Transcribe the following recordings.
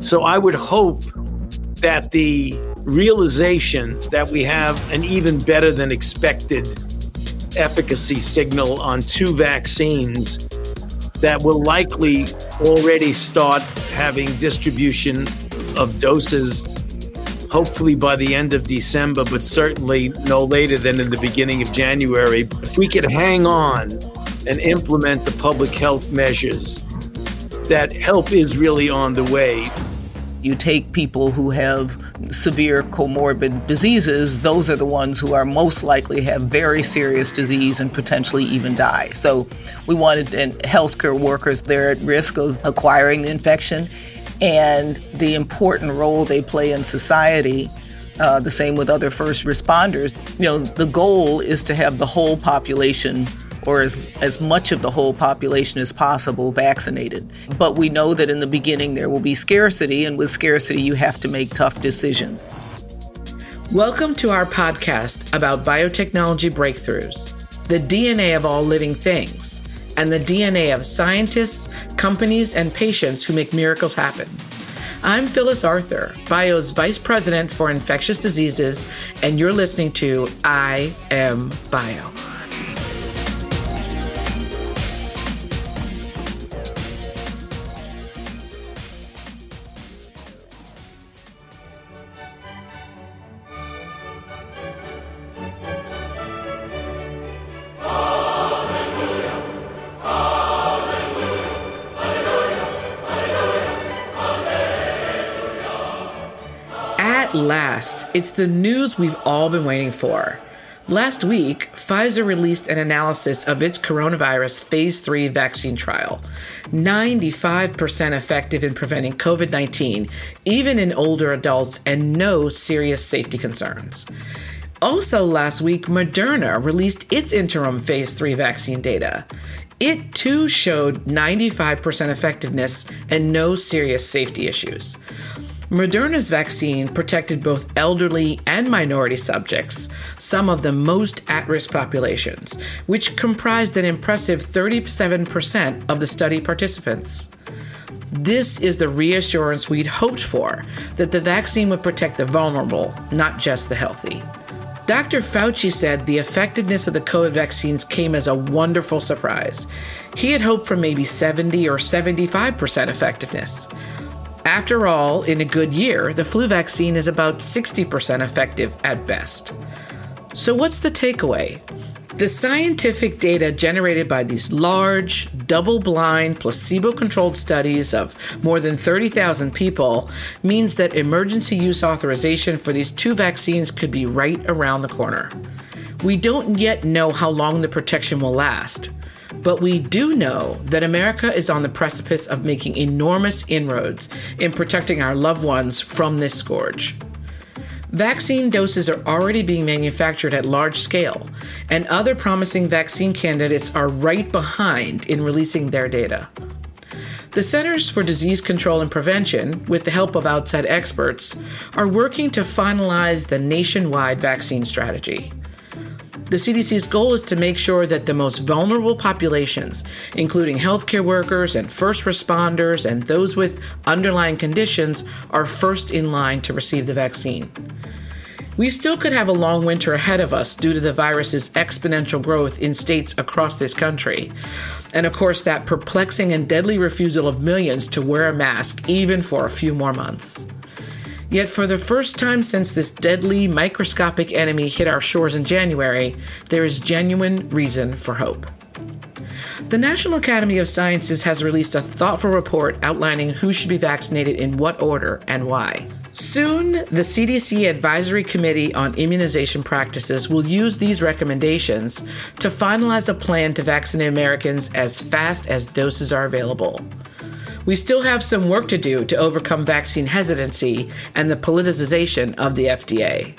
So I would hope that the realization that we have an even better than expected efficacy signal on two vaccines that will likely already start having distribution of doses hopefully by the end of December, but certainly no later than in the beginning of January. If we could hang on and implement the public health measures, that help is really on the way. You take people who have severe comorbid diseases, those are the ones who are most likely have very serious disease and potentially even die. So we wanted and healthcare workers, they're at risk of acquiring the infection and the important role they play in society. Uh, the same with other first responders. You know, the goal is to have the whole population or as, as much of the whole population as possible vaccinated. But we know that in the beginning there will be scarcity, and with scarcity, you have to make tough decisions. Welcome to our podcast about biotechnology breakthroughs, the DNA of all living things and the DNA of scientists, companies, and patients who make miracles happen. I'm Phyllis Arthur, Bio's Vice President for Infectious Diseases, and you're listening to I Am Bio. Last, it's the news we've all been waiting for. Last week, Pfizer released an analysis of its coronavirus phase 3 vaccine trial. 95% effective in preventing COVID 19, even in older adults, and no serious safety concerns. Also, last week, Moderna released its interim phase 3 vaccine data. It too showed 95% effectiveness and no serious safety issues. Moderna's vaccine protected both elderly and minority subjects, some of the most at risk populations, which comprised an impressive 37% of the study participants. This is the reassurance we'd hoped for that the vaccine would protect the vulnerable, not just the healthy. Dr. Fauci said the effectiveness of the COVID vaccines came as a wonderful surprise. He had hoped for maybe 70 or 75% effectiveness. After all, in a good year, the flu vaccine is about 60% effective at best. So, what's the takeaway? The scientific data generated by these large, double blind, placebo controlled studies of more than 30,000 people means that emergency use authorization for these two vaccines could be right around the corner. We don't yet know how long the protection will last, but we do know that America is on the precipice of making enormous inroads in protecting our loved ones from this scourge. Vaccine doses are already being manufactured at large scale, and other promising vaccine candidates are right behind in releasing their data. The Centers for Disease Control and Prevention, with the help of outside experts, are working to finalize the nationwide vaccine strategy. The CDC's goal is to make sure that the most vulnerable populations, including healthcare workers and first responders and those with underlying conditions, are first in line to receive the vaccine. We still could have a long winter ahead of us due to the virus's exponential growth in states across this country. And of course, that perplexing and deadly refusal of millions to wear a mask even for a few more months. Yet, for the first time since this deadly, microscopic enemy hit our shores in January, there is genuine reason for hope. The National Academy of Sciences has released a thoughtful report outlining who should be vaccinated in what order and why. Soon, the CDC Advisory Committee on Immunization Practices will use these recommendations to finalize a plan to vaccinate Americans as fast as doses are available. We still have some work to do to overcome vaccine hesitancy and the politicization of the FDA.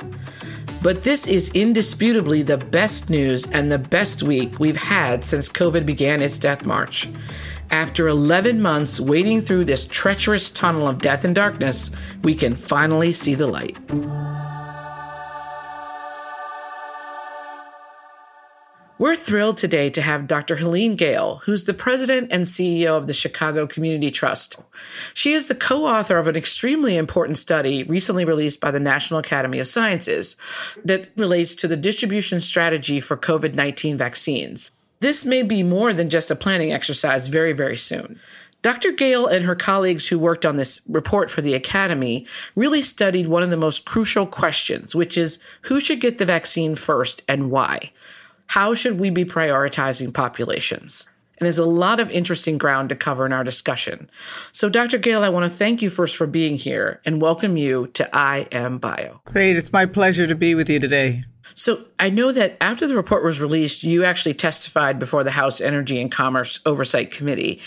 But this is indisputably the best news and the best week we've had since COVID began its death march. After 11 months wading through this treacherous tunnel of death and darkness, we can finally see the light. We're thrilled today to have Dr. Helene Gayle, who's the president and CEO of the Chicago Community Trust. She is the co author of an extremely important study recently released by the National Academy of Sciences that relates to the distribution strategy for COVID 19 vaccines. This may be more than just a planning exercise very, very soon. Dr. Gayle and her colleagues who worked on this report for the Academy really studied one of the most crucial questions, which is who should get the vaccine first and why? How should we be prioritizing populations? And there's a lot of interesting ground to cover in our discussion. So, Dr. Gayle, I want to thank you first for being here and welcome you to I Am Bio. Great. It's my pleasure to be with you today. So I know that after the report was released, you actually testified before the House Energy and Commerce Oversight Committee.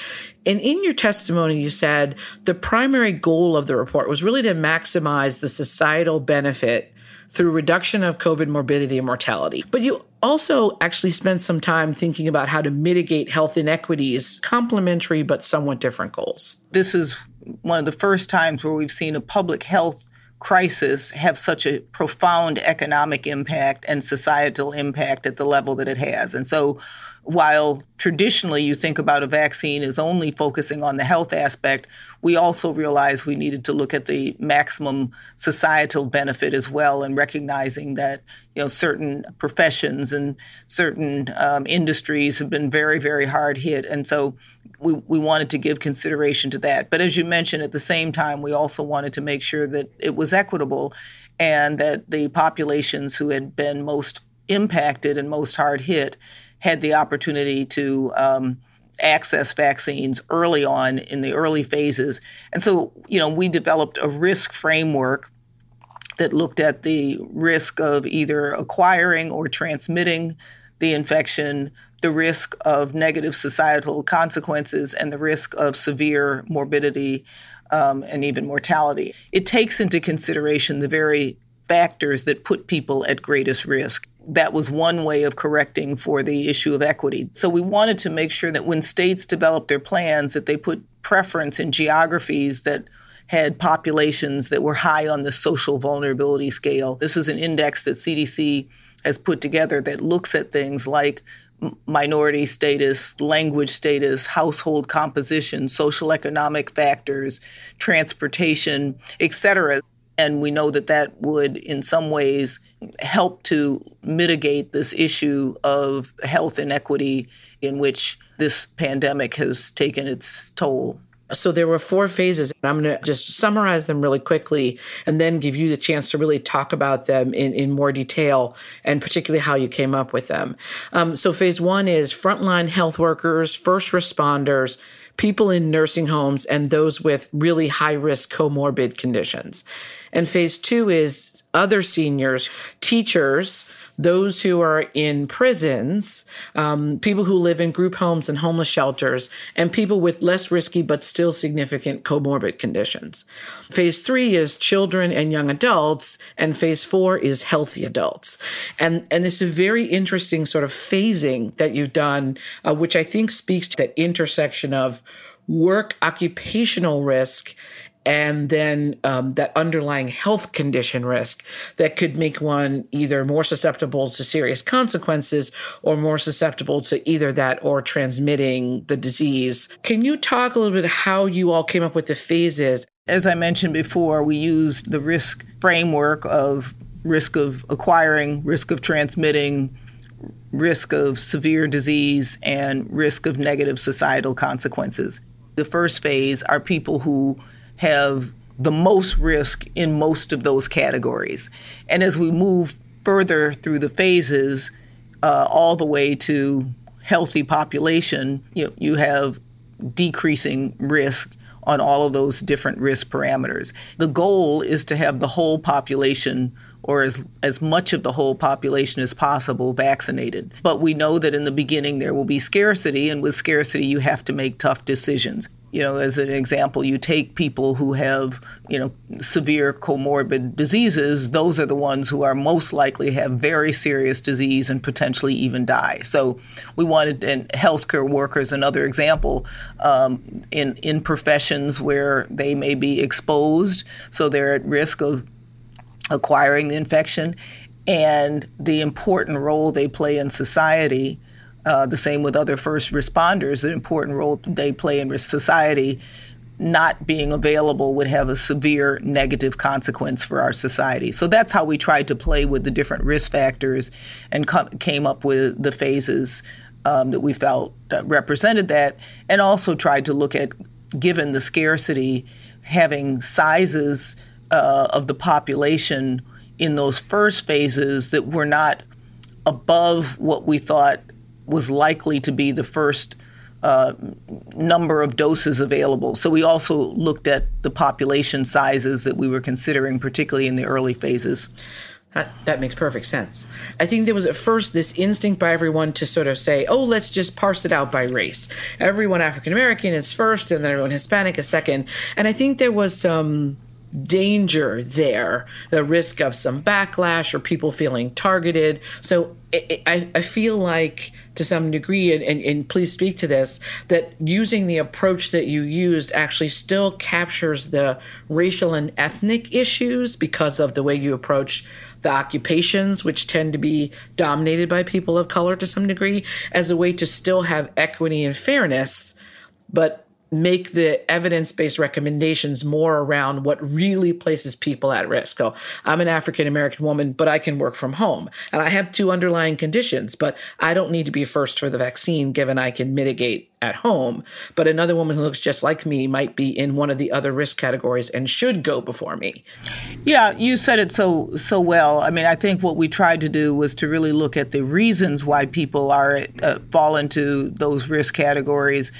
And in your testimony, you said the primary goal of the report was really to maximize the societal benefit through reduction of COVID morbidity and mortality. But you also actually spent some time thinking about how to mitigate health inequities, complementary but somewhat different goals. This is one of the first times where we've seen a public health crisis have such a profound economic impact and societal impact at the level that it has. And so while traditionally you think about a vaccine as only focusing on the health aspect, we also realized we needed to look at the maximum societal benefit as well, and recognizing that you know certain professions and certain um, industries have been very, very hard hit, and so we, we wanted to give consideration to that. But as you mentioned, at the same time, we also wanted to make sure that it was equitable and that the populations who had been most impacted and most hard hit had the opportunity to um, access vaccines early on in the early phases. And so, you know, we developed a risk framework that looked at the risk of either acquiring or transmitting the infection, the risk of negative societal consequences, and the risk of severe morbidity um, and even mortality. It takes into consideration the very factors that put people at greatest risk that was one way of correcting for the issue of equity. So we wanted to make sure that when states developed their plans that they put preference in geographies that had populations that were high on the social vulnerability scale. This is an index that CDC has put together that looks at things like minority status, language status, household composition, social economic factors, transportation, etc. And we know that that would, in some ways, help to mitigate this issue of health inequity in which this pandemic has taken its toll. So there were four phases. I'm going to just summarize them really quickly and then give you the chance to really talk about them in, in more detail and particularly how you came up with them. Um, so phase one is frontline health workers, first responders, people in nursing homes, and those with really high risk comorbid conditions. And phase two is other seniors, teachers, those who are in prisons, um, people who live in group homes and homeless shelters, and people with less risky but still significant comorbid conditions. Phase three is children and young adults, and phase four is healthy adults. And, and it's a very interesting sort of phasing that you've done, uh, which I think speaks to that intersection of work occupational risk and then um, that underlying health condition risk that could make one either more susceptible to serious consequences or more susceptible to either that or transmitting the disease. Can you talk a little bit how you all came up with the phases? As I mentioned before, we used the risk framework of risk of acquiring, risk of transmitting, risk of severe disease, and risk of negative societal consequences. The first phase are people who have the most risk in most of those categories. And as we move further through the phases, uh, all the way to healthy population, you, you have decreasing risk on all of those different risk parameters. The goal is to have the whole population or as, as much of the whole population as possible vaccinated. But we know that in the beginning there will be scarcity, and with scarcity, you have to make tough decisions you know, as an example, you take people who have, you know, severe comorbid diseases, those are the ones who are most likely have very serious disease and potentially even die. So we wanted, and healthcare workers, another example, um, in, in professions where they may be exposed, so they're at risk of acquiring the infection, and the important role they play in society Uh, the same with other first responders, an important role they play in society. Not being available would have a severe negative consequence for our society. So that's how we tried to play with the different risk factors and co- came up with the phases um, that we felt represented that, and also tried to look at, given the scarcity, having sizes uh, of the population in those first phases that were not above what we thought was likely to be the first uh, number of doses available. So we also looked at the population sizes that we were considering, particularly in the early phases. That, that makes perfect sense. I think there was at first this instinct by everyone to sort of say, oh, let's just parse it out by race. Everyone African American is first, and then everyone Hispanic is second. And I think there was some danger there, the risk of some backlash or people feeling targeted. So I, I feel like to some degree, and, and, and, please speak to this, that using the approach that you used actually still captures the racial and ethnic issues because of the way you approach the occupations, which tend to be dominated by people of color to some degree, as a way to still have equity and fairness, but make the evidence based recommendations more around what really places people at risk. So I'm an African American woman, but I can work from home and I have two underlying conditions, but I don't need to be first for the vaccine given I can mitigate at home. But another woman who looks just like me might be in one of the other risk categories and should go before me. Yeah, you said it so so well. I mean, I think what we tried to do was to really look at the reasons why people are uh, fall into those risk categories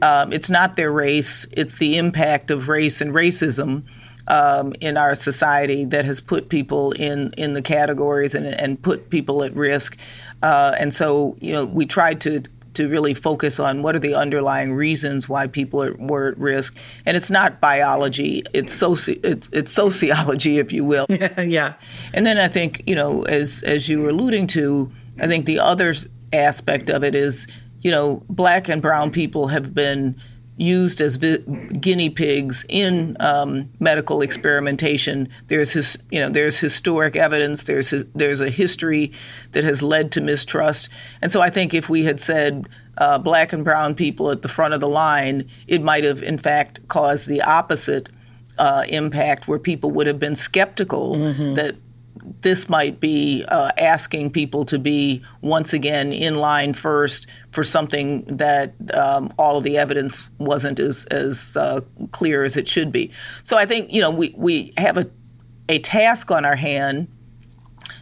um, it's not their race, it's the impact of race and racism. Um, in our society that has put people in, in the categories and, and put people at risk. Uh, and so, you know, we tried to to really focus on what are the underlying reasons why people are, were at risk. And it's not biology; it's soci- it's, it's sociology, if you will. yeah. And then I think you know, as as you were alluding to, I think the other aspect of it is you know, black and brown people have been used as vi- guinea pigs in um, medical experimentation. There's his, you know, there's historic evidence. There's his, there's a history that has led to mistrust. And so I think if we had said uh, black and brown people at the front of the line, it might have in fact caused the opposite uh, impact, where people would have been skeptical mm-hmm. that this might be uh, asking people to be once again in line first for something that um, all of the evidence wasn't as, as uh, clear as it should be. So I think you know we, we have a, a task on our hand,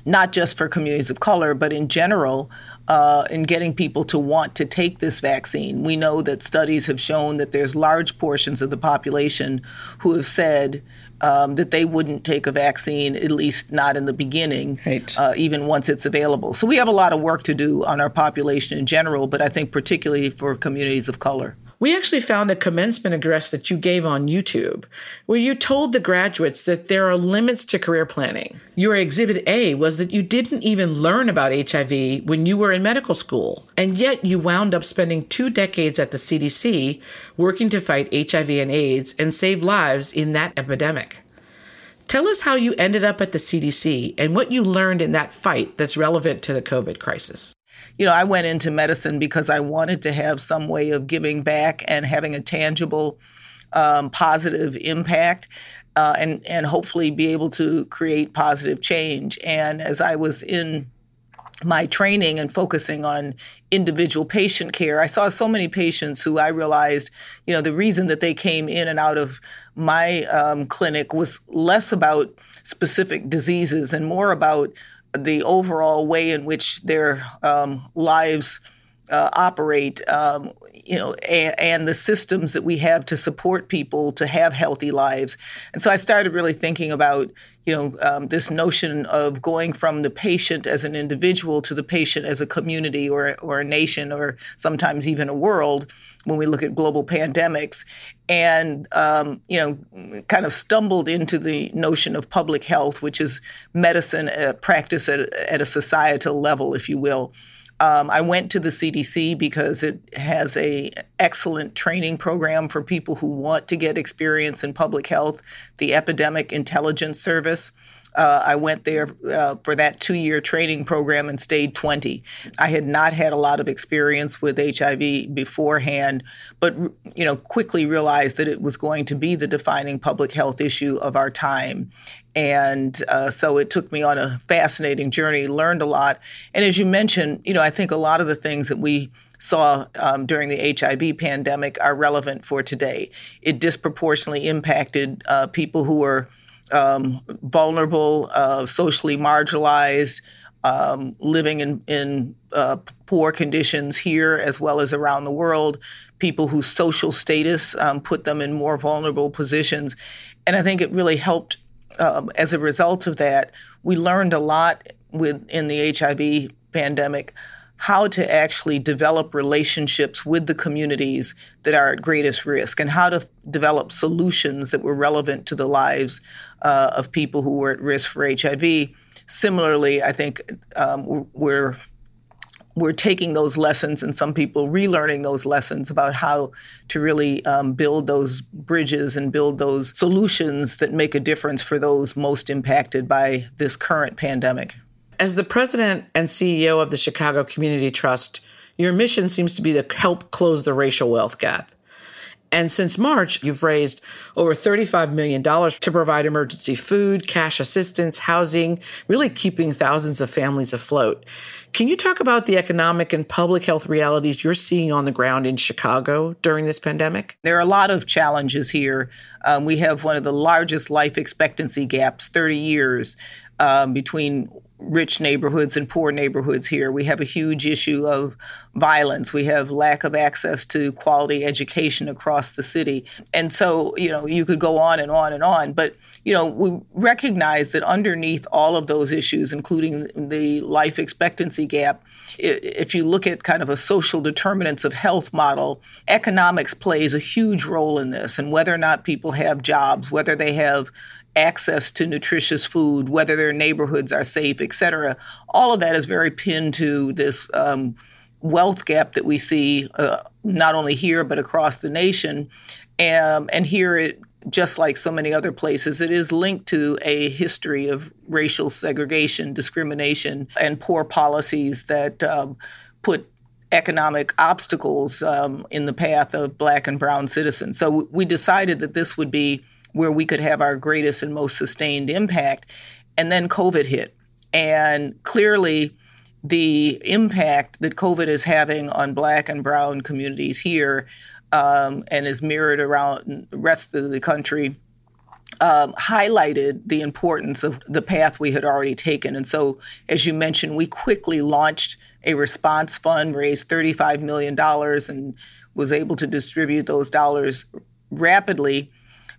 not just for communities of color, but in general. Uh, in getting people to want to take this vaccine. We know that studies have shown that there's large portions of the population who have said um, that they wouldn't take a vaccine, at least not in the beginning, right. uh, even once it's available. So we have a lot of work to do on our population in general, but I think particularly for communities of color. We actually found a commencement address that you gave on YouTube where you told the graduates that there are limits to career planning. Your exhibit A was that you didn't even learn about HIV when you were in medical school, and yet you wound up spending two decades at the CDC working to fight HIV and AIDS and save lives in that epidemic. Tell us how you ended up at the CDC and what you learned in that fight that's relevant to the COVID crisis you know, I went into medicine because I wanted to have some way of giving back and having a tangible, um, positive impact. Uh, and and hopefully be able to create positive change. And as I was in my training and focusing on individual patient care, I saw so many patients who I realized, you know, the reason that they came in and out of my um, clinic was less about specific diseases and more about the overall way in which their um, lives uh, operate, um, you know, and, and, the systems that we have to support people to have healthy lives. And so I started really thinking about, you know, um, this notion of going from the patient as an individual to the patient as a community or or a nation or sometimes even a world when we look at global pandemics, and um, you know, kind of stumbled into the notion of public health, which is medicine uh, practice at, at a societal level, if you will. Um, I went to the CDC because it has a excellent training program for people who want to get experience in public health, the Epidemic Intelligence Service. Uh, I went there uh, for that two year training program and stayed 20. I had not had a lot of experience with HIV beforehand, but you know quickly realized that it was going to be the defining public health issue of our time. And uh, so it took me on a fascinating journey, learned a lot. And as you mentioned, you know, I think a lot of the things that we saw um, during the HIV pandemic are relevant for today. It disproportionately impacted uh, people who were um, vulnerable, uh, socially marginalized, um, living in, in uh, poor conditions here as well as around the world, people whose social status um, put them in more vulnerable positions. And I think it really helped um, as a result of that. We learned a lot with in the HIV pandemic how to actually develop relationships with the communities that are at greatest risk and how to develop solutions that were relevant to the lives uh, of people who were at risk for HIV. Similarly, I think um, we're we're taking those lessons and some people relearning those lessons about how to really um, build those bridges and build those solutions that make a difference for those most impacted by this current pandemic. As the president and CEO of the Chicago Community Trust, your mission seems to be to help close the racial wealth gap. And since March, you've raised over $35 million to provide emergency food, cash assistance, housing, really keeping thousands of families afloat. Can you talk about the economic and public health realities you're seeing on the ground in Chicago during this pandemic? There are a lot of challenges here. Um, we have one of the largest life expectancy gaps, 30 years, um, between rich neighborhoods and poor neighborhoods here. We have a huge issue of violence. We have lack of access to quality education across the city. And so, you know, you could go on and on and on. But, you know, we recognize that underneath all of those issues, including the life expectancy gap, if you look at kind of a social determinants of health model, economics plays a huge role in this and whether or not people have jobs, whether they have access to nutritious food, whether their neighborhoods are safe, et cetera. All of that is very pinned to this um, wealth gap that we see uh, not only here but across the nation. Um, and here, it, just like so many other places, it is linked to a history of racial segregation, discrimination, and poor policies that um, put economic obstacles um, in the path of black and brown citizens. So we decided that this would be where we could have our greatest and most sustained impact. And then COVID hit. And clearly, the impact that COVID is having on Black and Brown communities here um, and is mirrored around the rest of the country um, highlighted the importance of the path we had already taken. And so, as you mentioned, we quickly launched a response fund, raised $35 million, and was able to distribute those dollars rapidly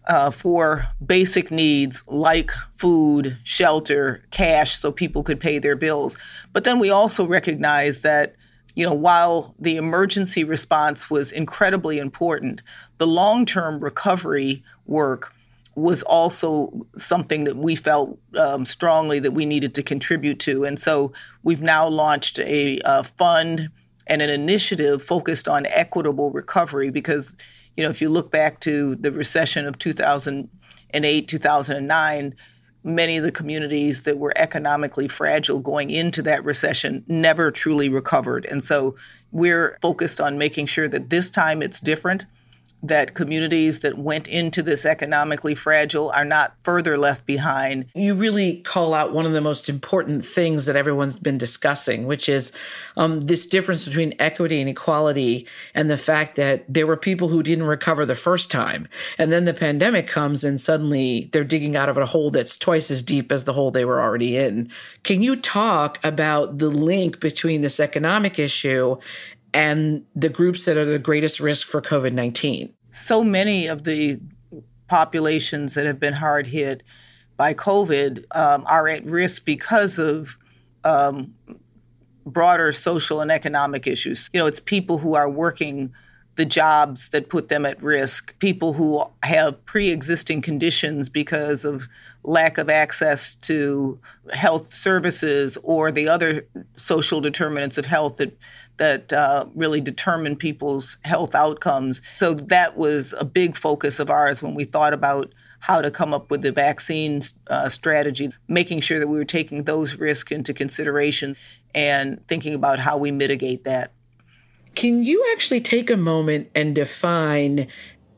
uh, for basic needs like food, shelter, cash, so people could pay their bills. But then we also recognize that, you know, while the emergency response was incredibly important, the long term recovery work was also something that we felt um, strongly that we needed to contribute to. And so we've now launched a, a fund and an initiative focused on equitable recovery because you know, if you look back to the recession of 2008, 2009, many of the communities that were economically fragile going into that recession never truly recovered. And so we're focused on making sure that this time it's different that communities that went into this economically fragile are not further left behind. You really call out one of the most important things that everyone's been discussing, which is um, this difference between equity and equality and the fact that there were people who didn't recover the first time. And then the pandemic comes and suddenly they're digging out of a hole that's twice as deep as the hole they were already in. Can you talk about the link between this economic issue and the groups that are the greatest risk for COVID 19? So many of the populations that have been hard hit by COVID um, are at risk because of um, broader social and economic issues. You know, it's people who are working the jobs that put them at risk, people who have pre existing conditions because of lack of access to health services or the other social determinants of health that that uh, really determine people's health outcomes. So that was a big focus of ours when we thought about how to come up with the vaccine uh, strategy, making sure that we were taking those risks into consideration and thinking about how we mitigate that. Can you actually take a moment and define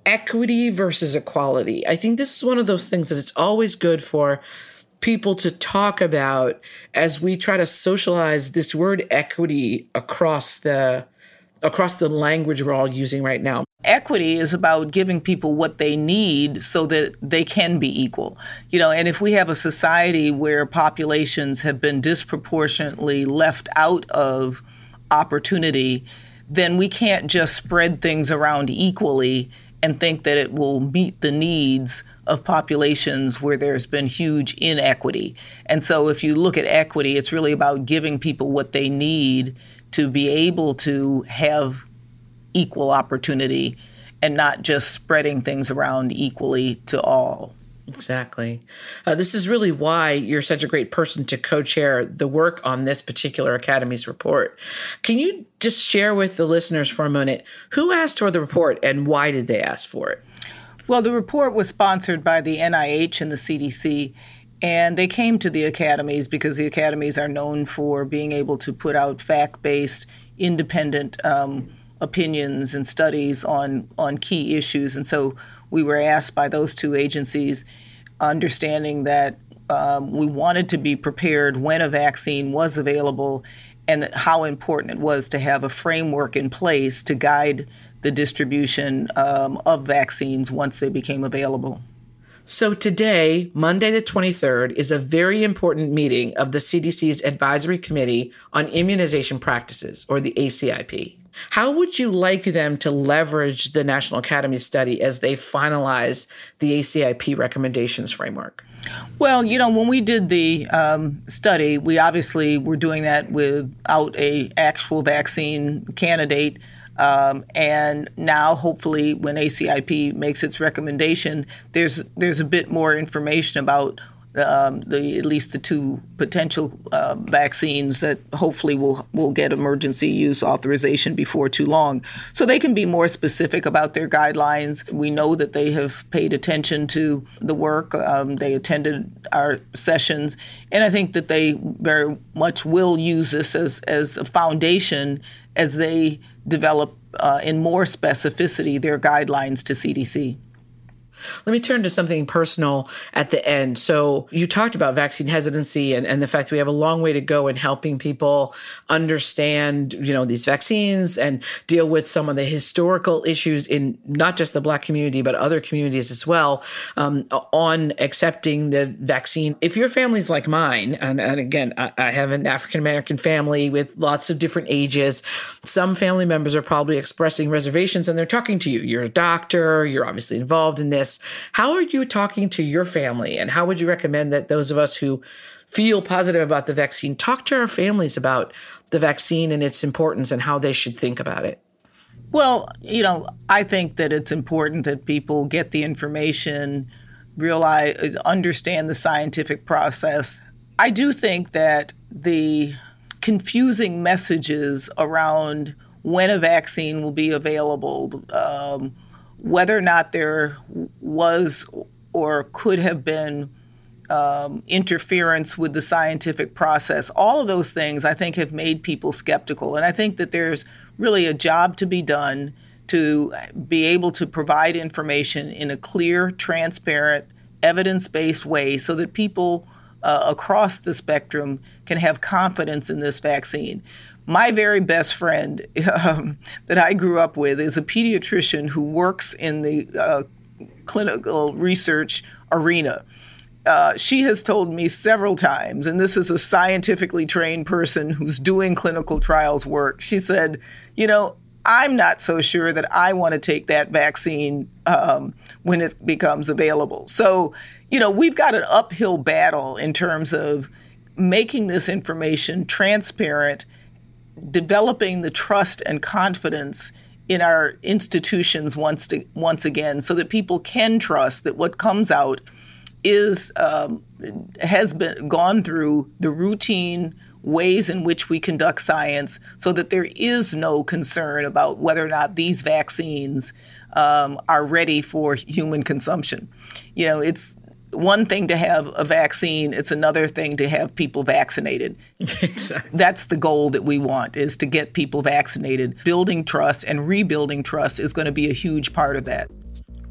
equity versus equality? I think this is one of those things that it's always good for people to talk about as we try to socialize this word equity across the across the language we're all using right now. Equity is about giving people what they need so that they can be equal. You know, and if we have a society where populations have been disproportionately left out of opportunity, then we can't just spread things around equally and think that it will meet the needs of populations where there's been huge inequity. And so if you look at equity, it's really about giving people what they need to be able to have equal opportunity and not just spreading things around equally to all. Exactly. Uh, this is really why you're such a great person to co chair the work on this particular Academy's report. Can you just share with the listeners for a minute who asked for the report and why did they ask for it? Well, the report was sponsored by the NIH and the CDC, and they came to the academies because the academies are known for being able to put out fact based, independent um, opinions and studies on, on key issues. And so we were asked by those two agencies, understanding that um, we wanted to be prepared when a vaccine was available and how important it was to have a framework in place to guide the distribution um, of vaccines once they became available. So, today, Monday the 23rd, is a very important meeting of the CDC's Advisory Committee on Immunization Practices, or the ACIP. How would you like them to leverage the National Academy study as they finalize the ACIP recommendations framework? Well, you know, when we did the um, study, we obviously were doing that without a actual vaccine candidate. Um, and now, hopefully, when ACIP makes its recommendation, there's there's a bit more information about um, the at least the two potential uh, vaccines that hopefully will will get emergency use authorization before too long, so they can be more specific about their guidelines. We know that they have paid attention to the work. Um, they attended our sessions, and I think that they very much will use this as as a foundation as they develop uh, in more specificity their guidelines to CDC. Let me turn to something personal at the end. So you talked about vaccine hesitancy and, and the fact that we have a long way to go in helping people understand, you know, these vaccines and deal with some of the historical issues in not just the black community, but other communities as well um, on accepting the vaccine. If your family's like mine, and, and again, I, I have an African American family with lots of different ages, some family members are probably expressing reservations and they're talking to you. You're a doctor, you're obviously involved in this. How are you talking to your family? And how would you recommend that those of us who feel positive about the vaccine talk to our families about the vaccine and its importance and how they should think about it? Well, you know, I think that it's important that people get the information, realize, understand the scientific process. I do think that the confusing messages around when a vaccine will be available, um, whether or not there was or could have been um, interference with the scientific process, all of those things I think have made people skeptical. And I think that there's really a job to be done to be able to provide information in a clear, transparent, evidence based way so that people uh, across the spectrum can have confidence in this vaccine my very best friend um, that I grew up with is a pediatrician who works in the uh, clinical research arena. Uh, she has told me several times, and this is a scientifically trained person who's doing clinical trials work. She said, You know, I'm not so sure that I want to take that vaccine um, when it becomes available. So, you know, we've got an uphill battle in terms of making this information transparent developing the trust and confidence in our institutions once to, once again, so that people can trust that what comes out is um, has been gone through the routine ways in which we conduct science so that there is no concern about whether or not these vaccines um, are ready for human consumption. You know, it's one thing to have a vaccine, it's another thing to have people vaccinated. exactly. That's the goal that we want is to get people vaccinated. Building trust and rebuilding trust is going to be a huge part of that.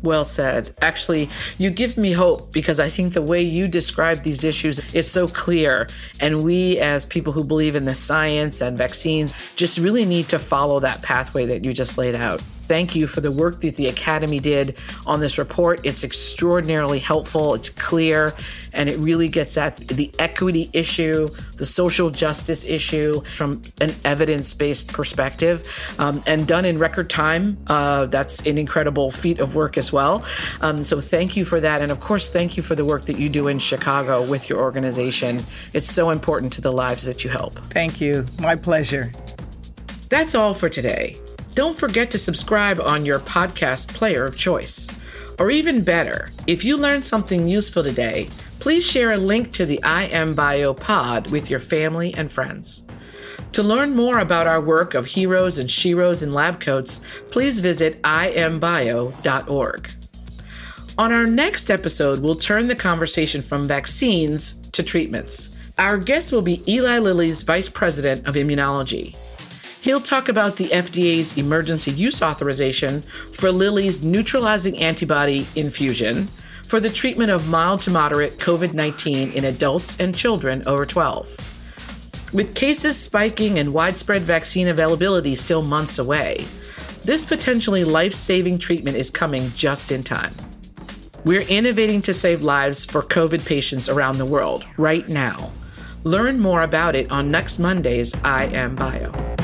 Well said. Actually, you give me hope because I think the way you describe these issues is so clear. And we, as people who believe in the science and vaccines, just really need to follow that pathway that you just laid out thank you for the work that the Academy did on this report. It's extraordinarily helpful, it's clear, and it really gets at the equity issue, the social justice issue from an evidence based perspective, um, and done in record time. Uh, that's an incredible feat of work as well. Um, so thank you for that. And of course, thank you for the work that you do in Chicago with your organization. It's so important to the lives that you help. Thank you. My pleasure. That's all for today. Don't forget to subscribe on your podcast player of choice. Or even better, if you learned something useful today, please share a link to the I Am Bio pod with your family and friends. To learn more about our work of heroes and sheroes in lab coats, please visit imbio.org. On our next episode, we'll turn the conversation from vaccines to treatments. Our guest will be Eli Lilly's Vice President of Immunology. He'll talk about the FDA's emergency use authorization for Lilly's neutralizing antibody infusion for the treatment of mild to moderate COVID 19 in adults and children over 12. With cases spiking and widespread vaccine availability still months away, this potentially life saving treatment is coming just in time. We're innovating to save lives for COVID patients around the world right now. Learn more about it on next Monday's I Am Bio.